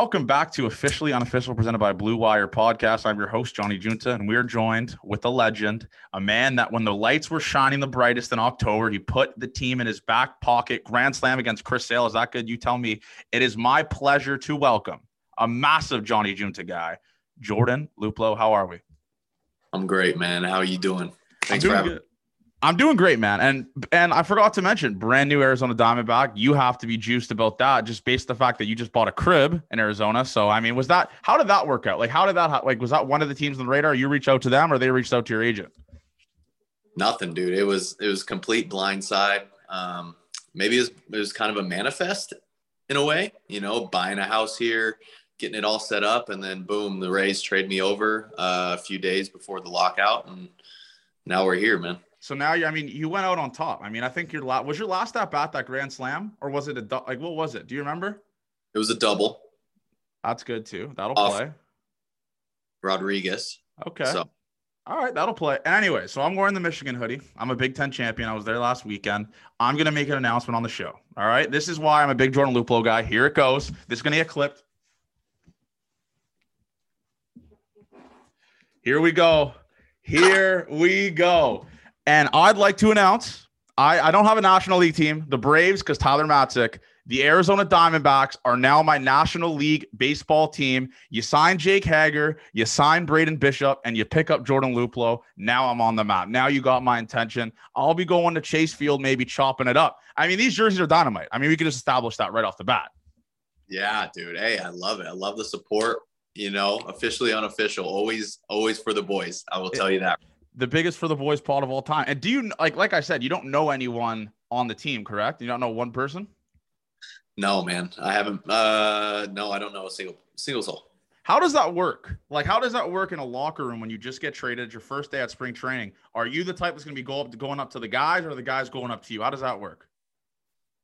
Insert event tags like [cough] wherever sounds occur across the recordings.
Welcome back to Officially Unofficial, presented by Blue Wire Podcast. I'm your host, Johnny Junta, and we are joined with a legend, a man that when the lights were shining the brightest in October, he put the team in his back pocket. Grand slam against Chris Sale. Is that good? You tell me. It is my pleasure to welcome a massive Johnny Junta guy, Jordan Luplow. How are we? I'm great, man. How are you doing? Thanks I'm for having good. I'm doing great, man. And and I forgot to mention, brand new Arizona Diamondback. You have to be juiced about that, just based the fact that you just bought a crib in Arizona. So I mean, was that how did that work out? Like, how did that like was that one of the teams on the radar? You reached out to them, or they reached out to your agent? Nothing, dude. It was it was complete blindside. Um, maybe it was, it was kind of a manifest in a way, you know, buying a house here, getting it all set up, and then boom, the Rays trade me over uh, a few days before the lockout, and now we're here, man. So now you, I mean, you went out on top. I mean, I think your last was your last at bat that grand slam, or was it a du- like what was it? Do you remember? It was a double, That's good too. That'll Off. play. Rodriguez. Okay. So All right, that'll play. And anyway, so I'm wearing the Michigan hoodie. I'm a Big Ten champion. I was there last weekend. I'm gonna make an announcement on the show. All right. This is why I'm a big Jordan Luplow guy. Here it goes. This is gonna get clipped. Here we go. Here we go. And I'd like to announce I, I don't have a National League team. The Braves, because Tyler Matzek, the Arizona Diamondbacks are now my National League baseball team. You sign Jake Hager, you sign Braden Bishop, and you pick up Jordan Luplow. Now I'm on the map. Now you got my intention. I'll be going to Chase Field, maybe chopping it up. I mean, these jerseys are dynamite. I mean, we could just establish that right off the bat. yeah, dude. Hey, I love it. I love the support. You know, officially unofficial. Always, always for the boys. I will tell you that. The biggest for the boys pod of all time. And do you like, like I said, you don't know anyone on the team, correct? You don't know one person. No, man. I haven't. Uh, no, I don't know a single single soul. How does that work? Like, how does that work in a locker room when you just get traded? Your first day at spring training. Are you the type that's going to be go up, going up to the guys, or are the guys going up to you? How does that work?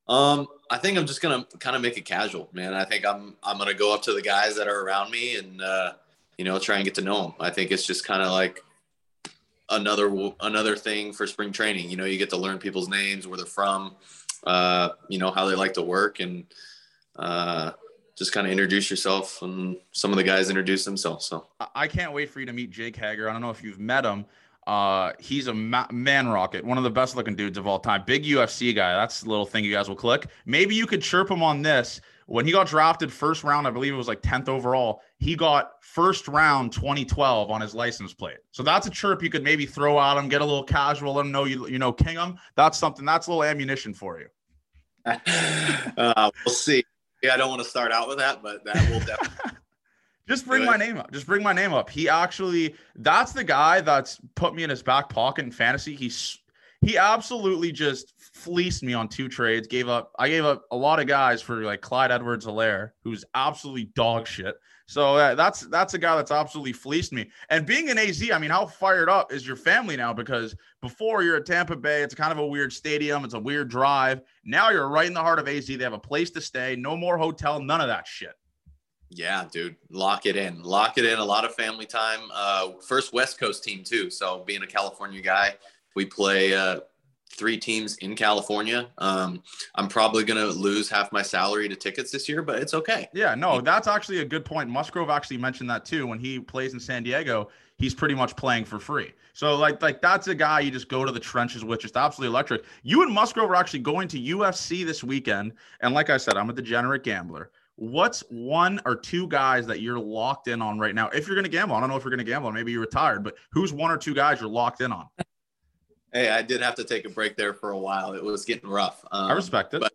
Um, I think I'm just gonna kind of make it casual, man. I think I'm I'm gonna go up to the guys that are around me and uh, you know try and get to know them. I think it's just kind of like another another thing for spring training. You know, you get to learn people's names, where they're from, uh, you know, how they like to work, and uh, just kind of introduce yourself. And some of the guys introduce themselves. So I- can't wait for you to meet Jake Hager. I don't know if you've met him. Uh, he's a ma- man rocket, one of the best looking dudes of all time. Big UFC guy. That's a little thing you guys will click. Maybe you could chirp him on this. When he got drafted first round, I believe it was like 10th overall, he got first round 2012 on his license plate. So that's a chirp you could maybe throw at him, get a little casual, let him know you, you know, king him. That's something, that's a little ammunition for you. [laughs] uh, we'll see. Yeah, I don't want to start out with that, but that will definitely. [laughs] Just bring my name up. Just bring my name up. He actually, that's the guy that's put me in his back pocket in fantasy. He's he absolutely just fleeced me on two trades. Gave up. I gave up a lot of guys for like Clyde Edwards Helaire, who's absolutely dog shit. So uh, that's that's a guy that's absolutely fleeced me. And being an AZ, I mean, how fired up is your family now? Because before you're at Tampa Bay, it's kind of a weird stadium. It's a weird drive. Now you're right in the heart of AZ. They have a place to stay. No more hotel. None of that shit. Yeah, dude, lock it in. Lock it in. A lot of family time. Uh, first West Coast team too. So being a California guy, we play uh, three teams in California. Um, I'm probably gonna lose half my salary to tickets this year, but it's okay. Yeah, no, that's actually a good point. Musgrove actually mentioned that too. When he plays in San Diego, he's pretty much playing for free. So like like that's a guy you just go to the trenches with, just absolutely electric. You and Musgrove are actually going to UFC this weekend, and like I said, I'm a degenerate gambler. What's one or two guys that you're locked in on right now? If you're going to gamble, I don't know if you're going to gamble. Maybe you're retired, but who's one or two guys you're locked in on? Hey, I did have to take a break there for a while. It was getting rough. Um, I respect it. But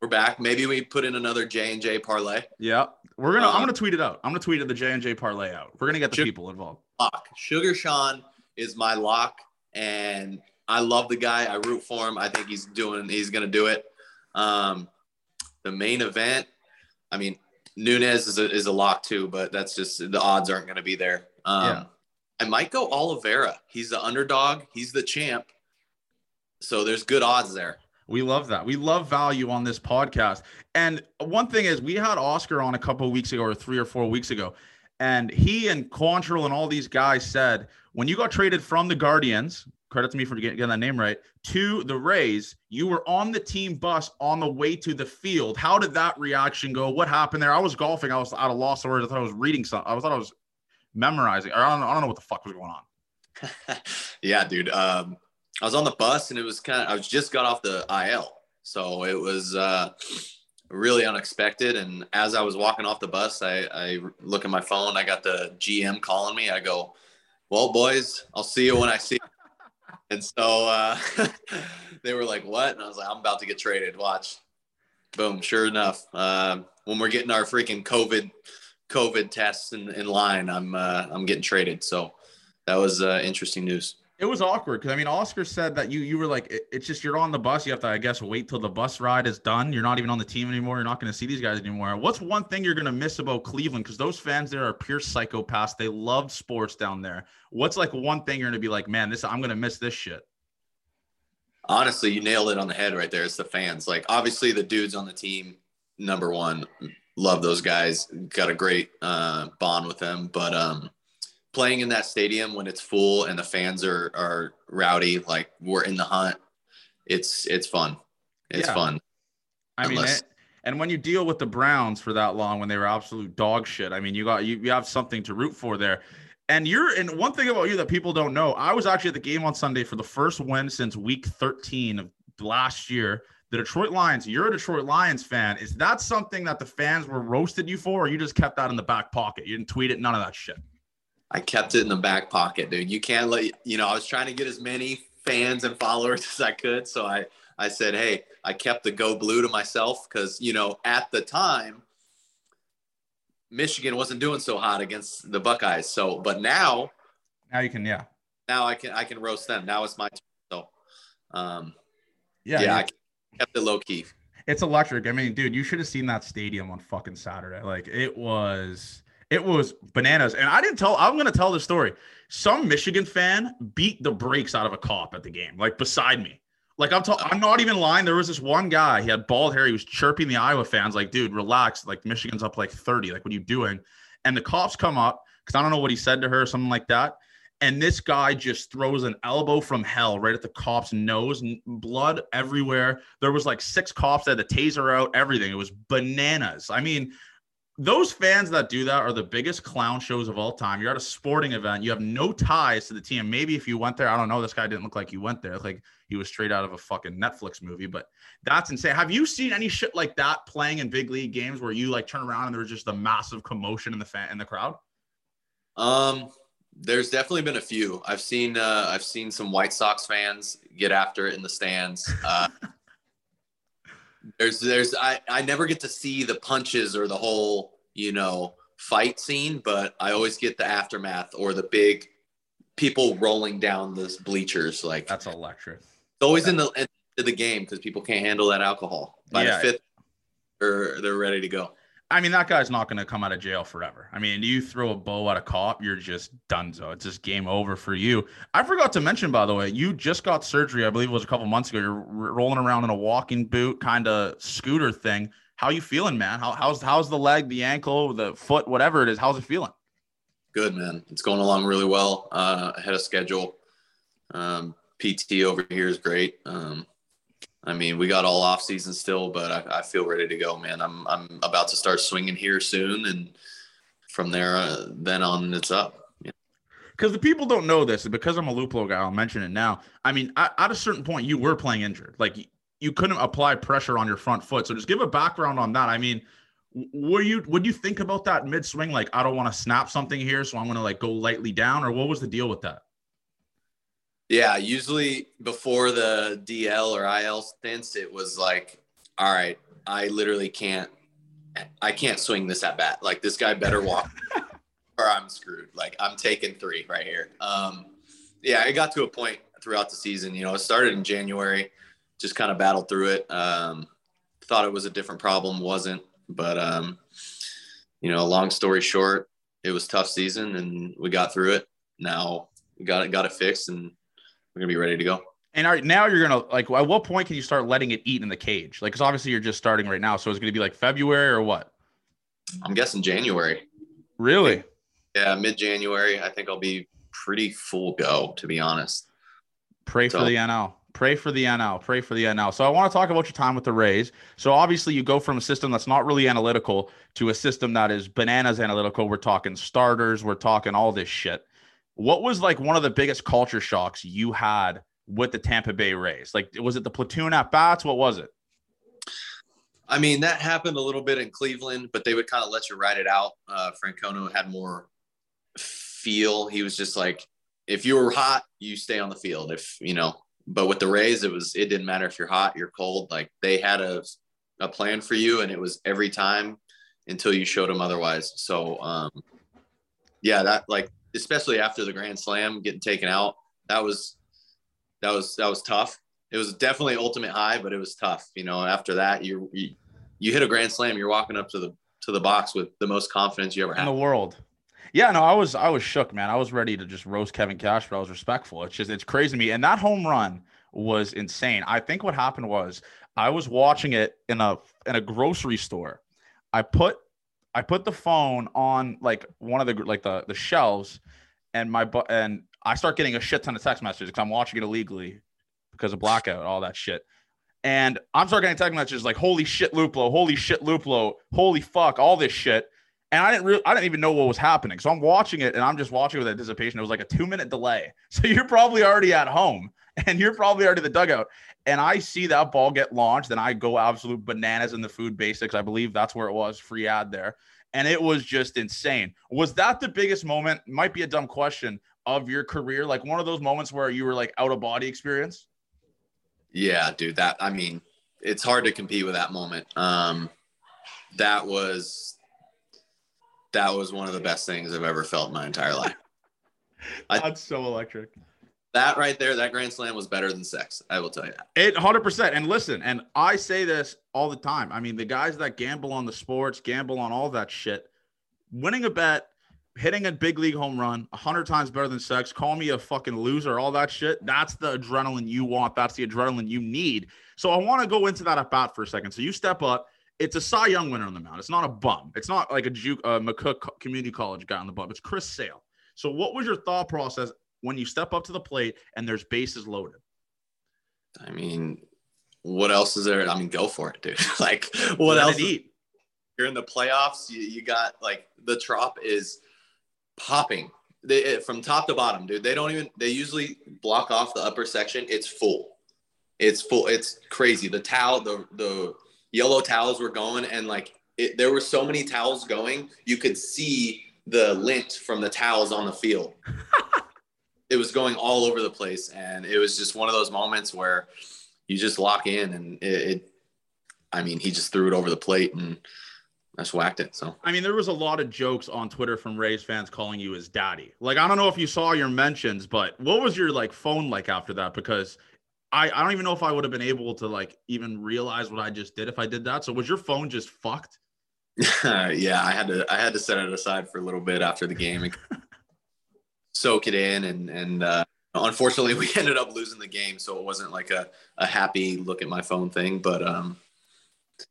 we're back. Maybe we put in another J and J parlay. Yeah, we're gonna. Um, I'm gonna tweet it out. I'm gonna tweet it the J and J parlay out. We're gonna get the Sugar, people involved. Lock. Sugar Sean is my lock, and I love the guy. I root for him. I think he's doing. He's gonna do it. Um, the main event. I mean, Nunes is a, is a lock too, but that's just the odds aren't gonna be there. Um, yeah. I might go Oliveira. He's the underdog. He's the champ. So there's good odds there. We love that. We love value on this podcast. And one thing is, we had Oscar on a couple of weeks ago, or three or four weeks ago, and he and Quantrill and all these guys said when you got traded from the Guardians, credit to me for getting, that name right, to the Rays, you were on the team bus on the way to the field. How did that reaction go? What happened there? I was golfing. I was out of lost words. I thought I was reading something. I thought I was memorizing. I don't, I don't know what the fuck was going on. [laughs] yeah, dude. Um, I was on the bus and it was kind of I was just got off the IL, so it was uh, really unexpected. And as I was walking off the bus, I, I look at my phone. I got the GM calling me. I go, "Well, boys, I'll see you when I see." You. [laughs] And so uh, [laughs] they were like, "What?" And I was like, "I'm about to get traded. Watch." Boom. Sure enough, uh, when we're getting our freaking COVID COVID tests in, in line, I'm uh, I'm getting traded. So that was uh, interesting news. It was awkward because I mean, Oscar said that you you were like, it, it's just you're on the bus. You have to, I guess, wait till the bus ride is done. You're not even on the team anymore. You're not going to see these guys anymore. What's one thing you're going to miss about Cleveland? Because those fans there are pure psychopaths. They love sports down there. What's like one thing you're going to be like, man, this I'm going to miss this shit. Honestly, you nailed it on the head right there. It's the fans. Like obviously the dudes on the team, number one, love those guys. Got a great uh, bond with them. But um, playing in that stadium when it's full and the fans are are rowdy, like we're in the hunt, it's it's fun. It's yeah. fun. I Unless- mean. It- and when you deal with the Browns for that long, when they were absolute dog shit, I mean, you got you, you have something to root for there. And you're and one thing about you that people don't know, I was actually at the game on Sunday for the first win since week 13 of last year the Detroit Lions, you're a Detroit Lions fan. Is that something that the fans were roasted you for, or you just kept that in the back pocket? You didn't tweet it, none of that shit. I kept it in the back pocket, dude. You can't let you know. I was trying to get as many fans and followers [laughs] as I could, so I I said, hey, I kept the go blue to myself because you know at the time Michigan wasn't doing so hot against the Buckeyes. So, but now, now you can, yeah. Now I can I can roast them. Now it's my turn. So, um, yeah, yeah. Kept it low key. It's electric. I mean, dude, you should have seen that stadium on fucking Saturday. Like it was it was bananas. And I didn't tell I'm gonna tell the story. Some Michigan fan beat the brakes out of a cop at the game, like beside me. Like I'm, t- uh-huh. I'm not even lying. There was this one guy. He had bald hair. He was chirping the Iowa fans, like, "Dude, relax. Like Michigan's up like 30. Like, what are you doing?" And the cops come up because I don't know what he said to her, or something like that and this guy just throws an elbow from hell right at the cop's nose blood everywhere. There was like six cops that had the taser out everything. It was bananas. I mean those fans that do that are the biggest clown shows of all time. You're at a sporting event. You have no ties to the team. Maybe if you went there i don't know this guy didn't look like you went there. Like he was straight out of a fucking netflix movie but that's insane. Have you seen any shit like that playing in big league games where you like turn around and there's just a massive commotion in the fan in the crowd? Um there's definitely been a few. I've seen uh, I've seen some White Sox fans get after it in the stands. Uh, [laughs] there's there's I, I never get to see the punches or the whole you know fight scene, but I always get the aftermath or the big people rolling down the bleachers. Like that's electric. It's always in the end of the game because people can't handle that alcohol. By yeah. the fifth, they're they're ready to go. I mean, that guy's not going to come out of jail forever. I mean, you throw a bow at a cop, you're just done. So it's just game over for you. I forgot to mention, by the way, you just got surgery. I believe it was a couple months ago. You're rolling around in a walking boot kind of scooter thing. how you feeling, man? How, how's how's the leg, the ankle, the foot, whatever it is? How's it feeling? Good, man. It's going along really well. Uh, ahead of schedule. Um, PT over here is great. Um, I mean, we got all off season still, but I, I, feel ready to go, man. I'm I'm about to start swinging here soon, and from there, uh, then on, it's up because the people don't know this, and because I'm a Luplow guy, I'll mention it now. I mean, at, a certain point, you were playing injured. Like you couldn't apply pressure on your front foot. So just give a background on that. I mean, were you would you think about that mid swing? Like, I don't want to snap something here, so I'm gonna like go lightly down, or what was the deal with that? Yeah, usually before the DL or IL stints, it was like, all right, I literally can't, I can't swing this at bat. Like this guy better walk, [laughs] or I'm screwed. Like I'm taking three right here. Um, yeah, it got to a point throughout the season. You know, it started in January just kind of battled through it. Um, thought it was a different problem, wasn't. But um, you know, long story short, it was tough season, and we got through it. Now we got it, got it fixed, and we're gonna be ready to go. And are, now you're gonna like, at what point can you start letting it eat in the cage? Like, because obviously you're just starting right now, so it's gonna be like February or what? I'm guessing January. Really? Yeah, mid January. I think I'll be pretty full go, to be honest. Pray so, for the NL. Pray for the NL. Pray for the NL. So I want to talk about your time with the Rays. So obviously you go from a system that's not really analytical to a system that is bananas analytical. We're talking starters. We're talking all this shit. What was like one of the biggest culture shocks you had with the Tampa Bay Rays? Like, was it the platoon at bats? What was it? I mean, that happened a little bit in Cleveland, but they would kind of let you ride it out. Uh, Francona had more feel. He was just like, if you were hot, you stay on the field. If you know, but with the Rays, it was it didn't matter if you're hot, you're cold. Like they had a a plan for you, and it was every time until you showed them otherwise. So um, yeah, that like especially after the Grand Slam getting taken out, that was that was that was tough. It was definitely ultimate high, but it was tough. You know, after that, you you, you hit a Grand Slam, you're walking up to the to the box with the most confidence you ever had in the world. Yeah, no, I was I was shook, man. I was ready to just roast Kevin Cash, but I was respectful. It's just it's crazy to me. And that home run was insane. I think what happened was I was watching it in a in a grocery store. I put I put the phone on like one of the like the the shelves, and my bu- and I start getting a shit ton of text messages because I'm watching it illegally because of blackout, all that shit. And I'm starting getting text messages like "Holy shit, Luplow! Holy shit, Luplow! Holy fuck! All this shit." and I didn't really, I didn't even know what was happening. So I'm watching it, and I'm just watching with anticipation. It was like a two minute delay. [laughs] So you're probably already at home, [laughs] and you're probably already the dugout. And I see that ball get launched, and I go absolute bananas in the food basics. I believe that's where it was. Free ad there, and it was just insane. Was that the biggest moment? Might be a dumb question of your career, like one of those moments where you were like out of body experience. Yeah, dude. That I mean, it's hard to compete with that moment. Um, that was that was one of the best things I've ever felt in my entire life. That's I, so electric. That right there, that grand slam was better than sex. I will tell you. It 100%. And listen, and I say this all the time. I mean, the guys that gamble on the sports, gamble on all that shit, winning a bet, hitting a big league home run, 100 times better than sex, call me a fucking loser, all that shit. That's the adrenaline you want. That's the adrenaline you need. So I want to go into that at bat for a second. So you step up it's a Cy Young winner on the mound. It's not a bum. It's not like a Juke, uh, McCook Community College guy on the bum. It's Chris Sale. So, what was your thought process when you step up to the plate and there's bases loaded? I mean, what else is there? I mean, go for it, dude. [laughs] like, what Let else? Eat. You're in the playoffs. You, you got like the trop is popping they, from top to bottom, dude. They don't even. They usually block off the upper section. It's full. It's full. It's crazy. The towel, the the yellow towels were going and like it, there were so many towels going you could see the lint from the towels on the field [laughs] it was going all over the place and it was just one of those moments where you just lock in and it, it i mean he just threw it over the plate and I just whacked it. So I mean, there was a lot of jokes on Twitter from Rays fans calling you his daddy. Like, I don't know if you saw your mentions, but what was your like phone like after that? Because I, I don't even know if I would have been able to like even realize what I just did if I did that. So was your phone just fucked? [laughs] yeah, I had to I had to set it aside for a little bit after the game and [laughs] soak it in and and uh, unfortunately [laughs] we ended up losing the game so it wasn't like a, a happy look at my phone thing but um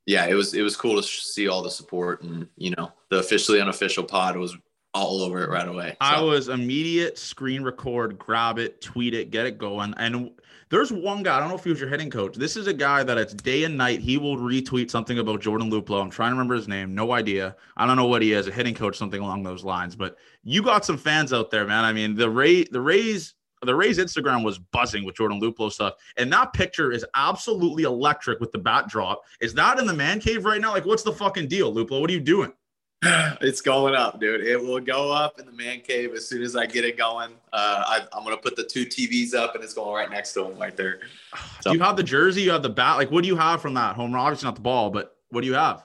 yeah, it was it was cool to see all the support and you know the officially unofficial pod was all over it right away. So. I was immediate screen record, grab it, tweet it, get it going. And there's one guy, I don't know if he was your hitting coach. This is a guy that it's day and night. He will retweet something about Jordan Luplow. I'm trying to remember his name. No idea. I don't know what he is, a hitting coach, something along those lines. But you got some fans out there, man. I mean, the Ray, the Rays, the Rays Instagram was buzzing with Jordan Luplow stuff. And that picture is absolutely electric with the bat drop. Is that in the man cave right now? Like, what's the fucking deal, Luplow? What are you doing? [sighs] it's going up, dude. It will go up in the man cave as soon as I get it going. Uh, I, am gonna put the two TVs up, and it's going right next to them, right there. [sighs] So, do you have the jersey? You have the bat. Like, what do you have from that home run? Obviously not the ball, but what do you have?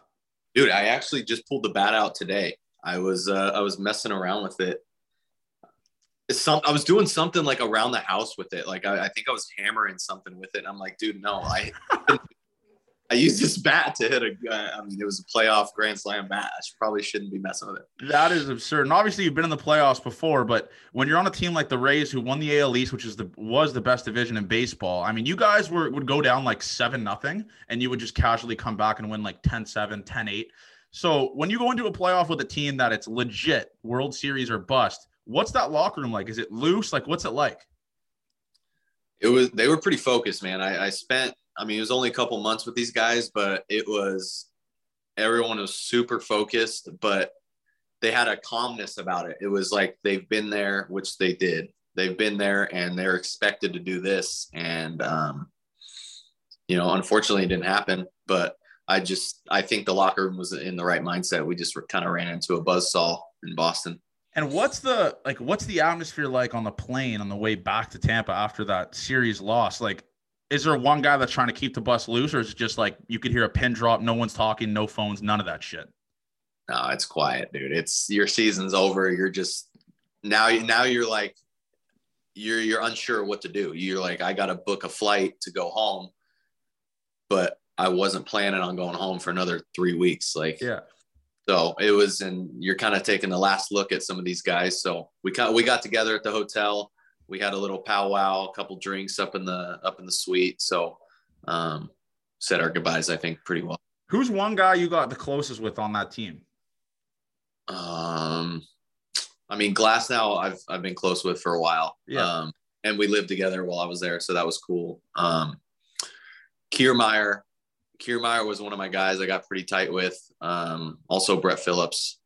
Dude, I actually just pulled the bat out today. I was uh, I was messing around with it. It's some I was doing something like around the house with it. Like I, I think I was hammering something with it. I'm like, dude, no, I [laughs] I used this bat to hit a. I mean, it was a playoff grand slam bat. I probably shouldn't be messing with it. That is absurd. And obviously, you've been in the playoffs before, but when you're on a team like the Rays, who won the AL East, which is the was the best division in baseball, I mean, you guys were would go down like seven nothing, and you would just casually come back and win like 10-7, 10-8. So when you go into a playoff with a team that it's legit World Series or bust, what's that locker room like? Is it loose? Like, what's it like? It was. They were pretty focused, man. I, I spent I mean, it was only a couple months with these guys, but it was everyone was super focused, but they had a calmness about it. It was like they've been there, which they did. They've been there and they're expected to do this. And, um, you know, unfortunately, it didn't happen. But I just, I think the locker room was in the right mindset. We just kind of ran into a buzz saw in Boston. And what's the like? What's the atmosphere like on the plane on the way back to Tampa after that series loss? Like, is there one guy that's trying to keep the bus loose, or is it just like you could hear a pin drop, no one's talking, no phones, none of that shit? No, it's quiet, dude. It's your season's over. You're just now. Now you're like you're you're unsure what to do. You're like, I got to book a flight to go home, but I wasn't planning on going home for another three weeks. Like, yeah. So it was, and you're kind of taking the last look at some of these guys. So we kind we got together at the hotel we had a little powwow, a couple drinks up in the up in the suite. So um, said our goodbyes, I think, pretty well. Who's one guy you got the closest with on that team? Um, I mean, Glasnow, I've I've been close with for a while. Yeah. Um, and we lived together while I was there, so that was cool. Um, Kiermaier, Kiermaier was one of my guys I got pretty tight with. Um, also Brett Phillips.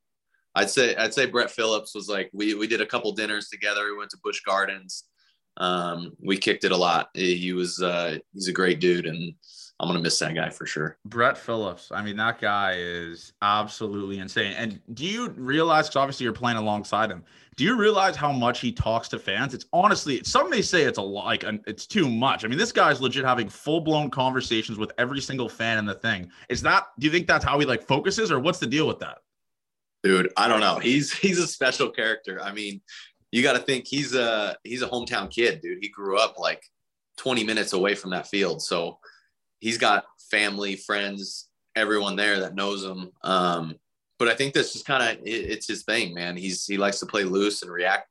I'd say I'd say Brett Phillips was like we we did a couple dinners together. We went to Busch Gardens. Um, we kicked it a lot. He was uh, he's a great dude, and I'm gonna miss that guy for sure. Brett Phillips. I mean, that guy is absolutely insane. And do you realize? Because obviously you're playing alongside him. Do you realize how much he talks to fans? It's honestly, some may say it's a lot, like it's too much. I mean, this guy's legit having full blown conversations with every single fan in the thing. Is that? Do you think that's how he like focuses, or what's the deal with that? Dude i don't know. He's he's a special character. I mean you got to think he's a he's a hometown kid dude. He grew up like 20 minutes away from that field. So he's got family friends everyone there that knows him. Um, but i think that's just kind of it, it's his thing man. He's he likes to play loose and react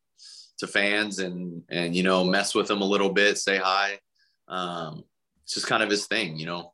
to fans and and you know mess with them a little bit say hi. Um, it's just kind of his thing you know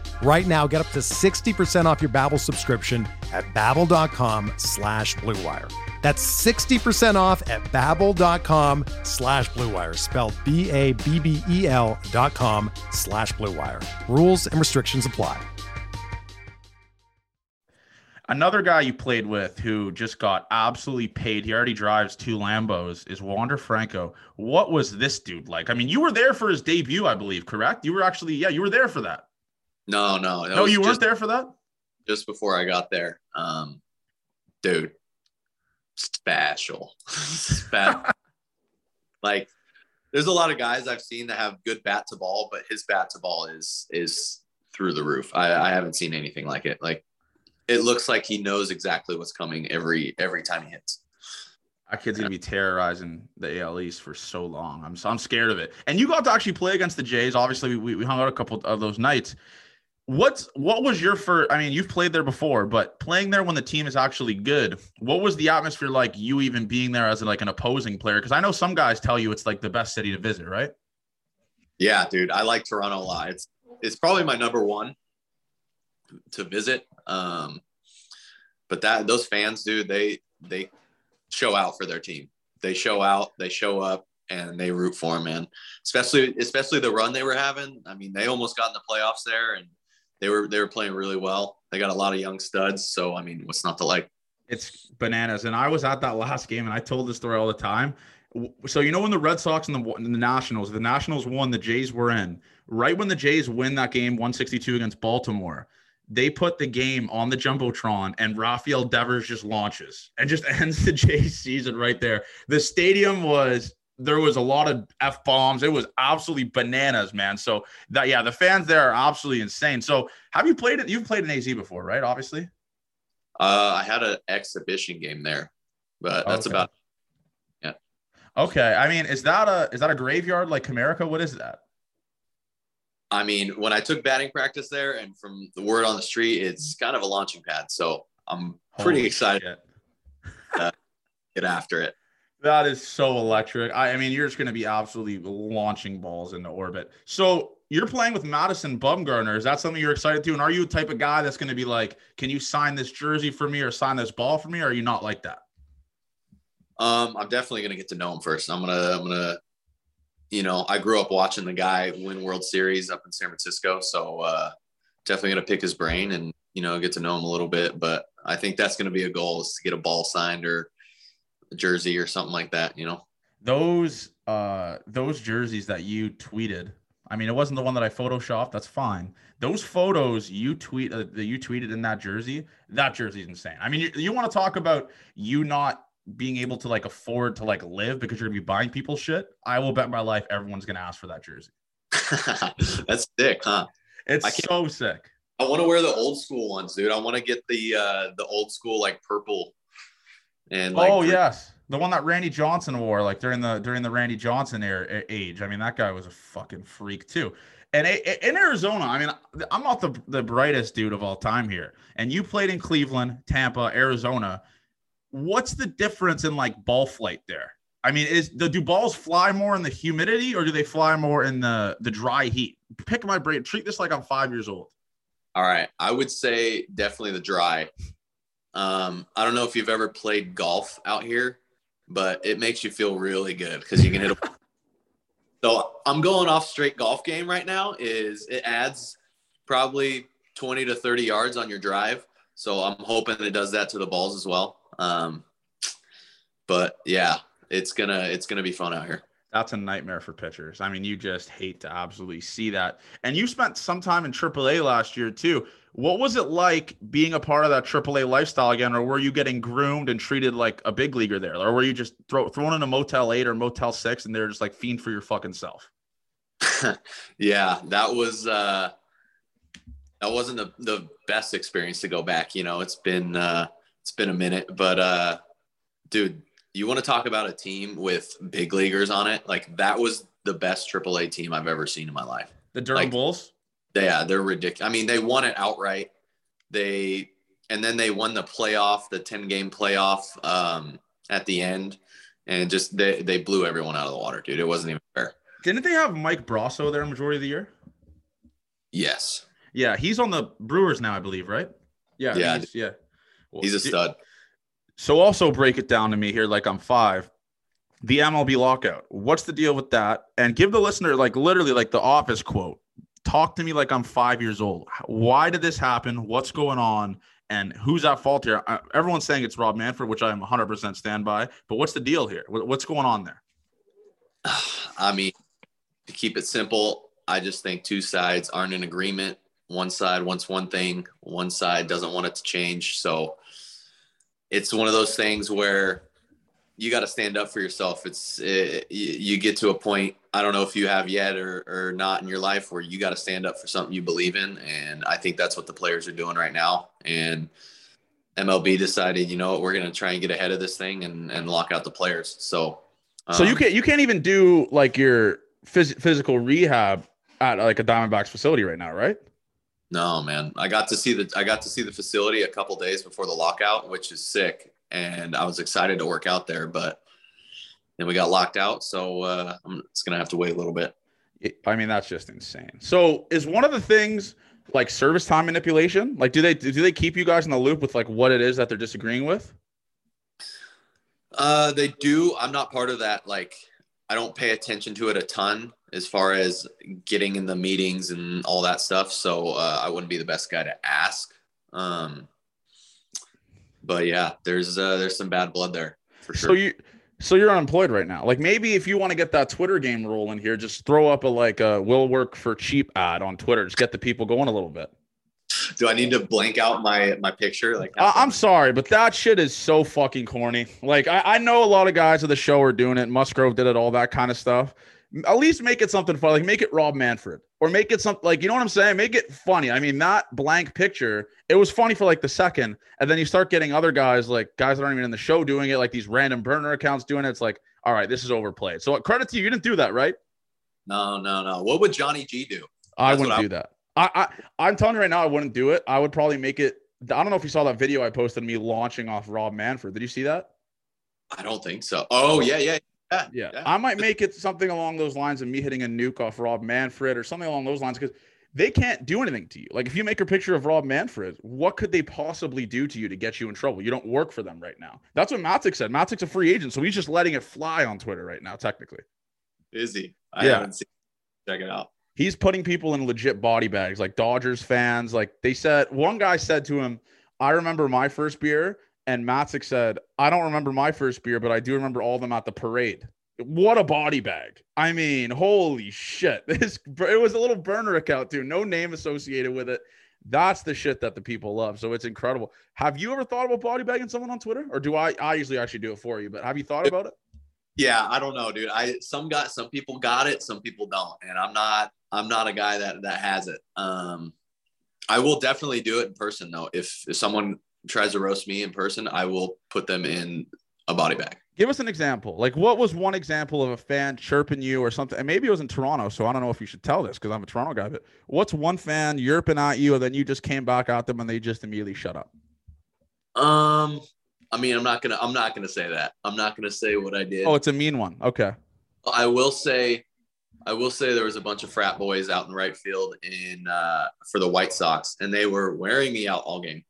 Right now, get up to 60% off your Babbel subscription at babbel.com slash bluewire. That's 60% off at babbel.com slash bluewire, spelled B-A-B-B-E-L dot com slash bluewire. Rules and restrictions apply. Another guy you played with who just got absolutely paid. He already drives two Lambos. Is Wander Franco. What was this dude like? I mean, you were there for his debut, I believe. Correct? You were actually, yeah, you were there for that. No, no, no. You weren't there for that. Just before I got there, um, dude, special, [laughs] special. [laughs] like, there's a lot of guys I've seen that have good bat to ball, but his bat to ball is is through the roof. I, I haven't seen anything like it. Like it looks like he knows exactly what's coming every every time he hits. That kid's gonna be terrorizing the AL East for so long. I'm I'm scared of it. And you got to actually play against the Jays. Obviously, we, we hung out a couple of those nights. What's what was your first? I mean, you've played there before, but playing there when the team is actually good, what was the atmosphere like? You even being there as like an opposing player? Because I know some guys tell you it's like the best city to visit, right? Yeah, dude, I like Toronto a lot. It's it's probably my number one to visit. Um, but that those fans, dude, they they show out for their team. They show out, they show up, and they root for them, man. Especially especially the run they were having. I mean, they almost got in the playoffs there, and they were they were playing really well. They got a lot of young studs, so I mean, what's not to like? It's bananas. And I was at that last game, and I told this story all the time. So you know when the Red Sox and the, and the Nationals, the Nationals won, the Jays were in. Right when the Jays win that game, 162 against Baltimore, they put the game on the jumbotron and Rafael Devers just launches and just [laughs] ends the Jays season right there. The stadium was there was a lot of f bombs. It was absolutely bananas, man. So that yeah, the fans there are absolutely insane. So have you played it? You've played an AZ before, right? Obviously. Uh, I had an exhibition game there, but that's okay. about yeah. Okay, I mean, is that a is that a graveyard like Comerica? What is that? I mean, when I took batting practice there, and from the word on the street, it's kind of a launching pad. So I'm pretty Holy excited to get after it. That is so electric. I, I mean, you're just going to be absolutely launching balls into orbit. So you're playing with Madison Bumgarner. Is that something you're excited to? And are you a type of guy that's going to be like, can you sign this jersey for me or sign this ball for me? Or are you not like that? Um, I'm definitely going to get to know him first. I'm going to, I'm going to you know, I grew up watching the guy win World Series up in San Francisco. So uh, definitely going to pick his brain and, you know, get to know him a little bit. But I think that's going to be a goal is to get a ball signed or jersey or something like that, you know? Those, uh, those jerseys that you tweeted, I mean, it wasn't the one that I photoshopped. That's fine. Those photos you tweet uh, that you tweeted in that jersey, that jersey is insane. I mean, you, you want to talk about you not being able to like afford to like live because you're gonna be buying people shit, I will bet my life everyone's gonna ask for that jersey. [laughs] That's sick, huh? It's so sick. I want to wear the old school ones, dude. I want to get the uh the old school like purple and like, oh yes, the one that Randy Johnson wore like during the during the Randy Johnson era, age. I mean, that guy was a fucking freak too. And in Arizona, I mean, I'm not the the brightest dude of all time here. And you played in Cleveland, Tampa, Arizona what's the difference in like ball flight there? I mean, is the do balls fly more in the humidity or do they fly more in the the dry heat? Pick my brain. Treat this like I'm five years old. All right, I would say definitely the dry. Um, I don't know if you've ever played golf out here, but it makes you feel really good because you can hit. A- [laughs] so I'm going off straight golf game right now. Is it adds probably 20 to 30 yards on your drive. So I'm hoping it does that to the balls as well. Um, but yeah, it's gonna it's gonna be fun out here. That's a nightmare for pitchers. I mean, you just hate to absolutely see that. And you spent some time in AAA last year too. What was it like being a part of that AAA lifestyle again, or were you getting groomed and treated like a big leaguer there, or were you just throw, thrown in a Motel Eight or Motel Six and they're just like fiend for your fucking self? [laughs] yeah, that was uh, that wasn't the the best experience to go back. You know, it's been uh, it's been a minute, but uh, dude, you want to talk about a team with big leaguers on it? Like that was the best AAA team I've ever seen in my life. The Durham like, Bulls. Yeah, they're ridiculous. I mean, they won it outright. They and then they won the playoff, the ten game playoff um, at the end, and just they they blew everyone out of the water, dude. It wasn't even fair. Didn't they have Mike Brosseau there majority of the year? Yes. Yeah, he's on the Brewers now, I believe, right? Yeah. Yeah. Yeah. Well, He's a stud. So also break it down to me here like I'm five. The MLB lockout. What's the deal with that? And give the listener like literally like the office quote. Talk to me like I'm five years old. Why did this happen? What's going on? And who's at fault here? Uh, everyone's saying it's Rob Manfred, which I'm 100% stand by. But what's the deal here? What's going on there? [sighs] I mean, to keep it simple, I just think two sides aren't in agreement. One side wants one thing, one side doesn't want it to change. So it's one of those things where you got to stand up for yourself. It's it, you get to a point I don't know if you have yet or or not in your life where you got to stand up for something you believe in, and I think that's what the players are doing right now. And MLB decided, you know, what, we're going to try and get ahead of this thing and and lock out the players. So, um, so you um, can't you can't even do like your phys- physical rehab at like a Diamondbacks facility right now, right? No, man. I got to see the I got to see the facility a couple days before the lockout, which is sick, and I was excited to work out there, but then we got locked out, so uh, I'm just gonna have to wait a little bit. I mean, that's just insane. So, is one of the things like service time manipulation? Like, do they do they keep you guys in the loop with like what it is that they're disagreeing with? Uh, they do. I'm not part of that. Like, I don't pay attention to it a ton as far as getting in the meetings and all that stuff. So uh, I wouldn't be the best guy to ask. Um, but yeah, there's uh, there's some bad blood there for sure. So you so you're unemployed right now. Like maybe if you want to get that Twitter game rolling here, just throw up a like a will work for cheap ad on Twitter. Just get the people going a little bit. Do I need to blank out my my picture? Like I'm sorry, but that shit is so fucking corny. Like I, I know a lot of guys of the show are doing it. Musgrove did it, all that kind of stuff at least make it something fun. Like make it Rob Manfred or make it something like, you know what I'm saying? Make it funny. I mean, that blank picture, it was funny for like the second. And then you start getting other guys, like guys that aren't even in the show doing it, like these random burner accounts doing it. It's like, all right, this is overplayed. So uh, credit to you. You didn't do that, right? No, no, no. What would Johnny G do? I wouldn't do that. I, I I'm telling you right now, I wouldn't do it. I would probably make it. I don't know if you saw that video I posted me launching off Rob Manfred. Did you see that? I don't think so. Oh, oh. yeah, yeah, yeah, yeah, I might make it something along those lines of me hitting a nuke off Rob Manfred or something along those lines because they can't do anything to you. Like if you make a picture of Rob Manfred, what could they possibly do to you to get you in trouble? You don't work for them right now. That's what Matzek said. Matzek's a free agent, so he's just letting it fly on Twitter right now, technically. Is he? I yeah. haven't seen. Check it out. He's putting people in legit body bags, like Dodgers fans. Like they said, one guy said to him, "I remember my first beer." And Matzek said, I don't remember my first beer, but I do remember all of them at the parade. What a body bag. I mean, holy shit. [laughs] This it was a little burner account too. No name associated with it. That's the shit that the people love. So it's incredible. Have you ever thought about body bagging someone on Twitter? Or do I I usually actually do it for you, but have you thought about it? Yeah, I don't know, dude. I some got some people got it, some people don't. And I'm not I'm not a guy that that has it. Um I will definitely do it in person though. If if someone tries to roast me in person, I will put them in a body bag. Give us an example. Like, what was one example of a fan chirping you or something? And maybe it was in Toronto, so I don't know if you should tell this because I'm a Toronto guy. But what's one fan chirping at you, and then you just came back at them and they just immediately shut up? Um, I mean, I'm not gonna, I'm not gonna say that. I'm not gonna say what I did. Oh, it's a mean one. Okay. I will say, I will say there was a bunch of frat boys out in right field in uh, for the White Sox, and they were wearing me out all game.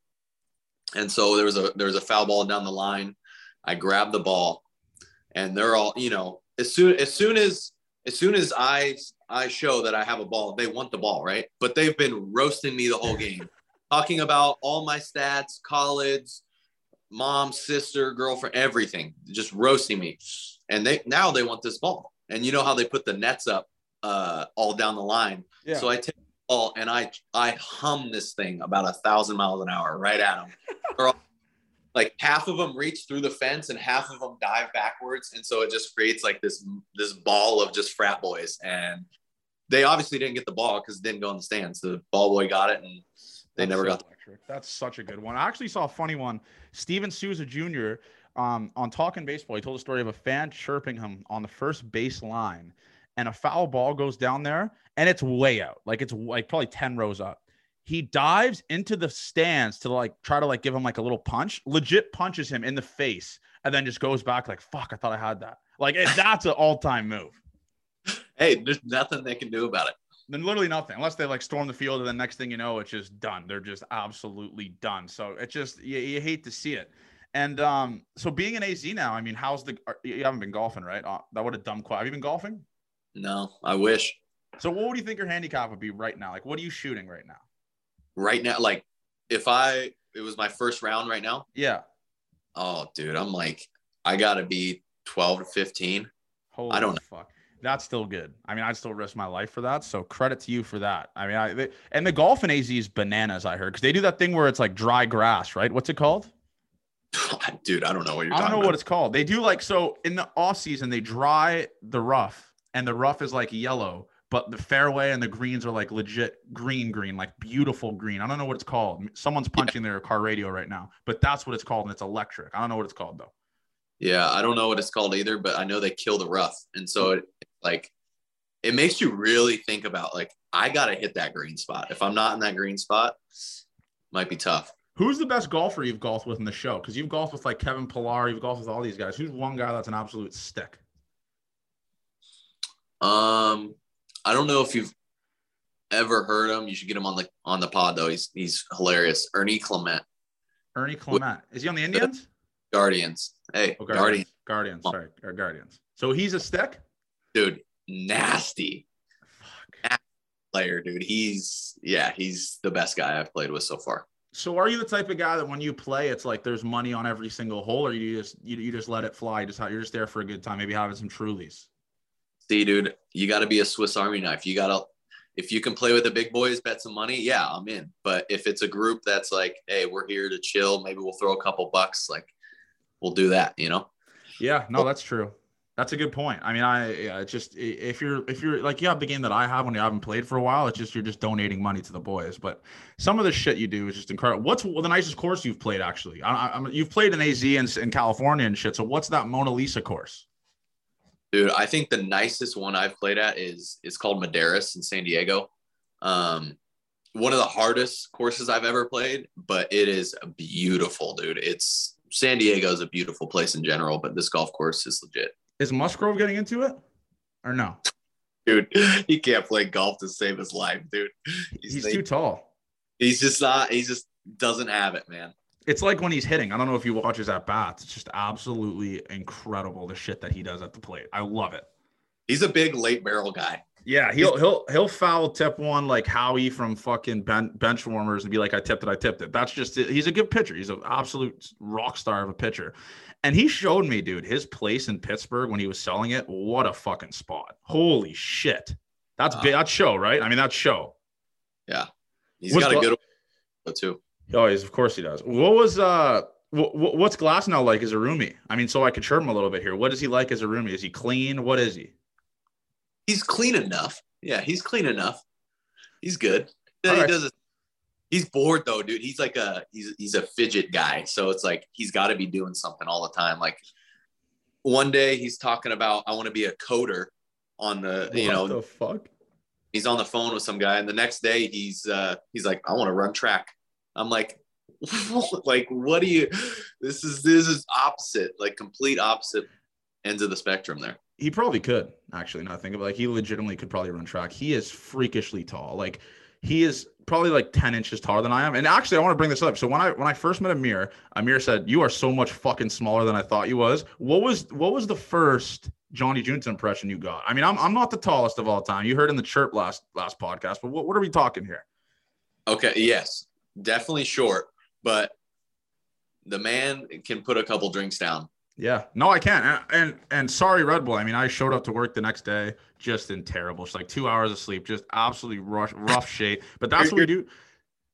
And so there was a there was a foul ball down the line I grab the ball, and they're all, you know, as soon as soon as as soon as I I show that I have a ball, they want the ball, right? But they've been roasting me the whole game, talking about all my stats, college, mom, sister, girlfriend, everything, just roasting me. And they now they want this ball. And you know how they put the nets up uh, all down the line. Yeah. So I take ball and I I hum this thing about a thousand miles an hour right at them like half of them reach through the fence and half of them dive backwards and so it just creates like this this ball of just frat boys and they obviously didn't get the ball because it didn't go in the stands the ball boy got it and they That's never so got the electric. That's such a good one. I actually saw a funny one. Steven Souza Jr. Um, on Talking Baseball, he told a story of a fan chirping him on the first base line, and a foul ball goes down there, and it's way out, like it's like probably ten rows up he dives into the stands to like try to like give him like a little punch, legit punches him in the face, and then just goes back like, fuck, I thought I had that. Like that's an all-time move. Hey, there's nothing they can do about it. Then literally nothing, unless they like storm the field, and the next thing you know, it's just done. They're just absolutely done. So it's just you, you hate to see it. And um, so being an AZ now, I mean, how's the? You haven't been golfing, right? Uh, that would have dumb. Have you been golfing? No, I wish. So what would you think your handicap would be right now? Like, what are you shooting right now? right now, like if I it was my first round right now. Yeah. Oh, dude, I'm like, I gotta be 12 to 15. Holy I don't know. fuck. That's still good. I mean, I'd still risk my life for that. So credit to you for that. I mean, I they, and the golf in AZ is bananas. I heard because they do that thing where it's like dry grass, right? What's it called? [laughs] dude, I don't know what you're I don't know about. what it's called. They do like so in the off season they dry the rough, and the rough is like yellow, but the fairway and the greens are like legit green, green, like beautiful green. I don't know what it's called. Someone's punching their car radio right now, but that's what it's called, and it's electric. I don't know what it's called though. Yeah, I don't know what it's called either, but I know they kill the rough. And so it like it makes you really think about like I gotta hit that green spot. If I'm not in that green spot, might be tough. Who's the best golfer you've golfed with in the show? Because you've golfed with like Kevin Pillar, you've golfed with all these guys. Who's one guy that's an absolute stick? Um, I don't know if you've ever heard him. You should get him on the on the pod though. He's he's hilarious. Ernie Clement, Ernie Clement. Is he on the Indians? Guardians. Hey, Oh, Guardian, Guardians. Sorry, or Guardians. So he's a stick. dude, nasty player, dude. He's yeah, he's the best guy I've played with so far. So are you the type of guy that when you play, it's like there's money on every single hole, or you just you, you just let it fly? Just you're just there for a good time, maybe having some Trulies. See, dude, you got to be a Swiss Army knife. You got to, if you can play with the big boys, bet some money. Yeah, I'm in. But if it's a group that's like, hey, we're here to chill, maybe we'll throw a couple bucks. Like, we'll do that. You know? Yeah, no, that's true. That's a good point. I mean, I yeah, just if you're if you're like you have the game that I have when you haven't played for a while, it's just you're just donating money to the boys. But some of the shit you do is just incredible. What's the nicest course you've played actually? I, I, you've played in AZ and in California and shit. So what's that Mona Lisa course? Dude, I think the nicest one I've played at is is called Maderas in San Diego. Um, one of the hardest courses I've ever played, but it is beautiful, dude. It's San Diego is a beautiful place in general, but this golf course is legit. Is Musgrove getting into it or no? Dude, [laughs] he can't play golf to save his life, dude. He's too tall. He's just not. He just doesn't have it, man. It's like when he's hitting. I don't know if you watch his at bats. It's just absolutely incredible the shit that he does at the plate. I love it. He's a big late barrel guy. Yeah, he'll he'll he'll foul tip one like Howie from fucking ben, bench warmers and be like, I tipped it, I tipped it. That's just it. He's a good pitcher. He's an absolute rock star of a pitcher. And he showed me, dude, his place in Pittsburgh when he was selling it. What a fucking spot. Holy shit. That's Wow. big. That's show, right? I mean, that's show. He's What's got a good one too. Oh, he's of course he does. What was uh wh- what's Glasnow like as a roomie? I mean, so I could chirp him a little bit here. What is he like as a roomie? Is he clean? What is he? He's clean enough. Yeah, he's clean enough. He's good. All he right. does. He's bored though, dude. He's like a he's he's a fidget guy. So it's like he's got to be doing something all the time. Like one day he's talking about I want to be a coder on the you What know the fuck? he's on the phone with some guy and the next day he's uh he's like i want to run track i'm like [laughs] like what do you this is this is opposite like complete opposite ends of the spectrum there He probably could actually. Not think of it, like he legitimately could probably run track. He is freakishly tall. Like he is probably like ten inches taller than I am. And actually, I want to bring this up. So when I when I first met Amir, Amir said, "You are so much fucking smaller than I thought you was." What was what was the first Johnny Junta impression you got? I mean, I'm I'm not the tallest of all time. You heard in the chirp last last podcast, but what what are we talking here? okay yes definitely short but the man can put a couple drinks down Yeah, no, I can't. And, and and sorry, Red Bull. I mean, I showed up to work the next day just in terrible, just like two hours of sleep, just absolutely rough, rough shape. But that's what we do.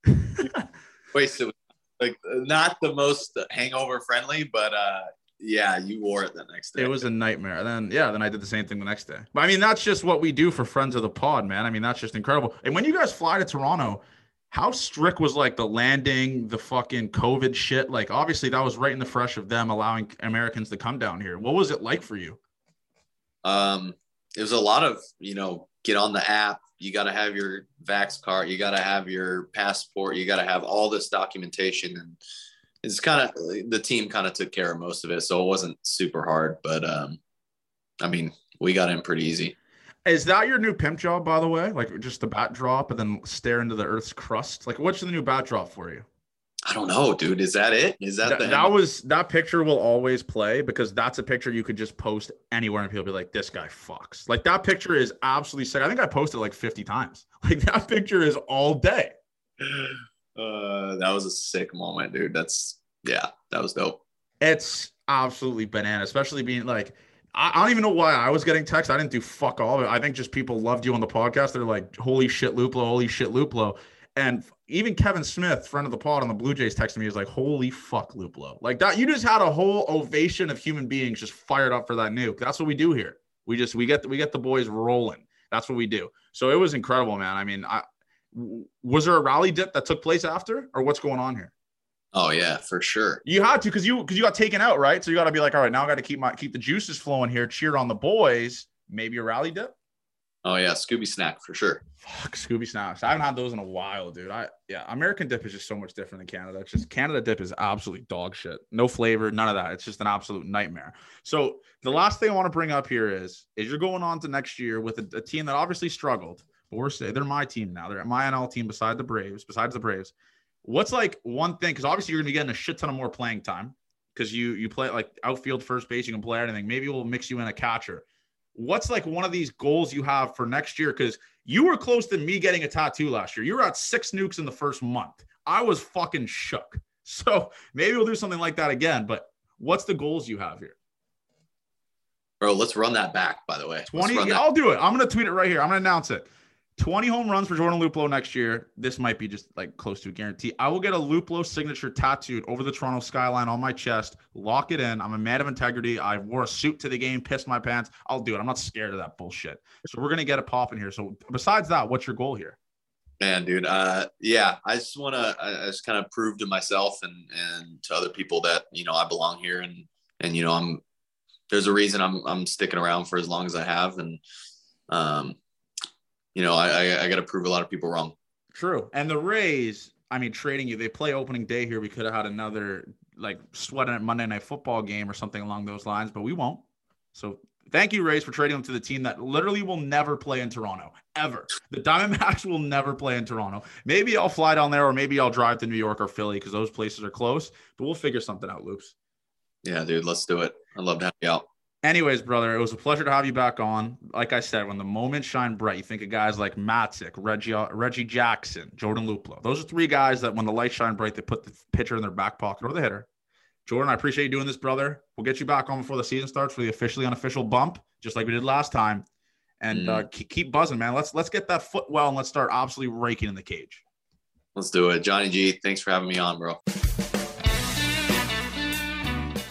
[laughs] wait so like not the most hangover friendly but uh yeah you wore it the next day It was a nightmare. Then yeah, then I did the same thing the next day. But I mean, that's just what we do for friends of the pod, man. I mean, that's just incredible. And when you guys fly to Toronto, how strict was like the landing, the fucking COVID shit? Like, obviously, that was right in the fresh of them allowing Americans to come down here. What was it like for you? um it was a lot of you know get on the app you got to have your vax card you got to have your passport you got to have all this documentation and it's kind of the team kind of took care of most of it so it wasn't super hard but um i mean we got in pretty easy Is that your new pimp job, by the way? Like just the bat drop and then stare into the Earth's crust? Like, what's the new bat drop for you? i don't know dude is that it is that That, the that was that picture will always play because that's a picture you could just post anywhere and people be like, this guy fucks. Like that picture is absolutely sick. I think I posted like 50 times. [laughs] Like that picture is all day. Uh, that was a sick moment, dude. That's yeah, that was dope. It's absolutely banana, especially being like, I, don't even know why I was getting text. I didn't do fuck all of it. I think just people loved you on the podcast. They're like, holy shit, Luplow, holy shit, Luplow. And even Kevin Smith, friend of the pod on the Blue Jays, texted me. Was like, "Holy fuck, Luplow! Like that, you just had a whole ovation of human beings just fired up for that nuke. That's what we do here. We just we get we get the boys rolling. That's what we do. So it was incredible, man. I mean, I was there a rally dip that took place after, or what's going on here? Oh yeah, for sure. You had to because you because you got taken out, right? So you got to be like, all right, now I got to keep my keep the juices flowing here. Cheer on the boys. Maybe a rally dip. Oh yeah, Scooby snack for sure. Fuck Scooby snacks. I haven't had those in a while, dude. I yeah, American dip is just so much different than Canada. It's just Canada dip is absolutely dog shit. No flavor, none of that. It's just an absolute nightmare. So the last thing I want to bring up here is is you're going on to next year with a, a team that obviously struggled, but we're say they're my team now. They're my NL team beside the Braves, besides the Braves. What's like one thing? Because obviously you're gonna be getting a shit ton of more playing time because you you play like outfield, first base. You can play anything. Maybe we'll mix you in a catcher what's like one of these goals you have for next year? Because you were close to me getting a tattoo last year. You were at six nukes in the first month. I was fucking shook. [laughs] So maybe we'll do something like that again. But what's the goals you have here? Bro, let's run that back, by the way. 20. I'll do it. I'm going to tweet it right here. I'm going to announce it. 20 home runs for Jordan Luplow next year. This might be just like close to a guarantee. I will get a Luplow signature tattooed over the Toronto skyline on my chest. Lock it in. I'm a man of integrity. I wore a suit to the game, pissed my pants. I'll do it. I'm not scared of that bullshit. So we're gonna get a pop in here. So besides that, what's your goal here? Man, dude. Uh, yeah, I just want to. I just kind of prove to myself and and to other people that you know I belong here and and you know I'm. There's a reason I'm I'm sticking around for as long as I have and um you know, I, I, I got to prove a lot of people wrong. True. And the Rays, I mean, trading you, they play opening day here. We could have had another like sweating at Monday Night Football game or something along those lines, but we won't. So thank you, Rays, for trading them to the team that literally will never play in Toronto ever. The Diamondbacks [laughs] will never play in Toronto. Maybe I'll fly down there, or maybe I'll drive to New York or Philly because those places are close. But we'll figure something out, Loops. Yeah, dude, let's do it. I'd love to have you out. Anyways, brother, it was a pleasure to have you back on. Like I said, when the moments shine bright, you think of guys like Matzek, Reggie, Reggie Jackson, Jordan Luplow. Those are three guys that when the lights shine bright, they put the pitcher in their back pocket or the hitter. Jordan, I appreciate you doing this, brother. We'll get you back on before the season starts for the officially unofficial bump, just like we did last time. And mm. uh, keep, keep buzzing, man. Let's let's get that foot well and let's start absolutely raking in the cage. Let's do it, Johnny G. Thanks for having me on, bro.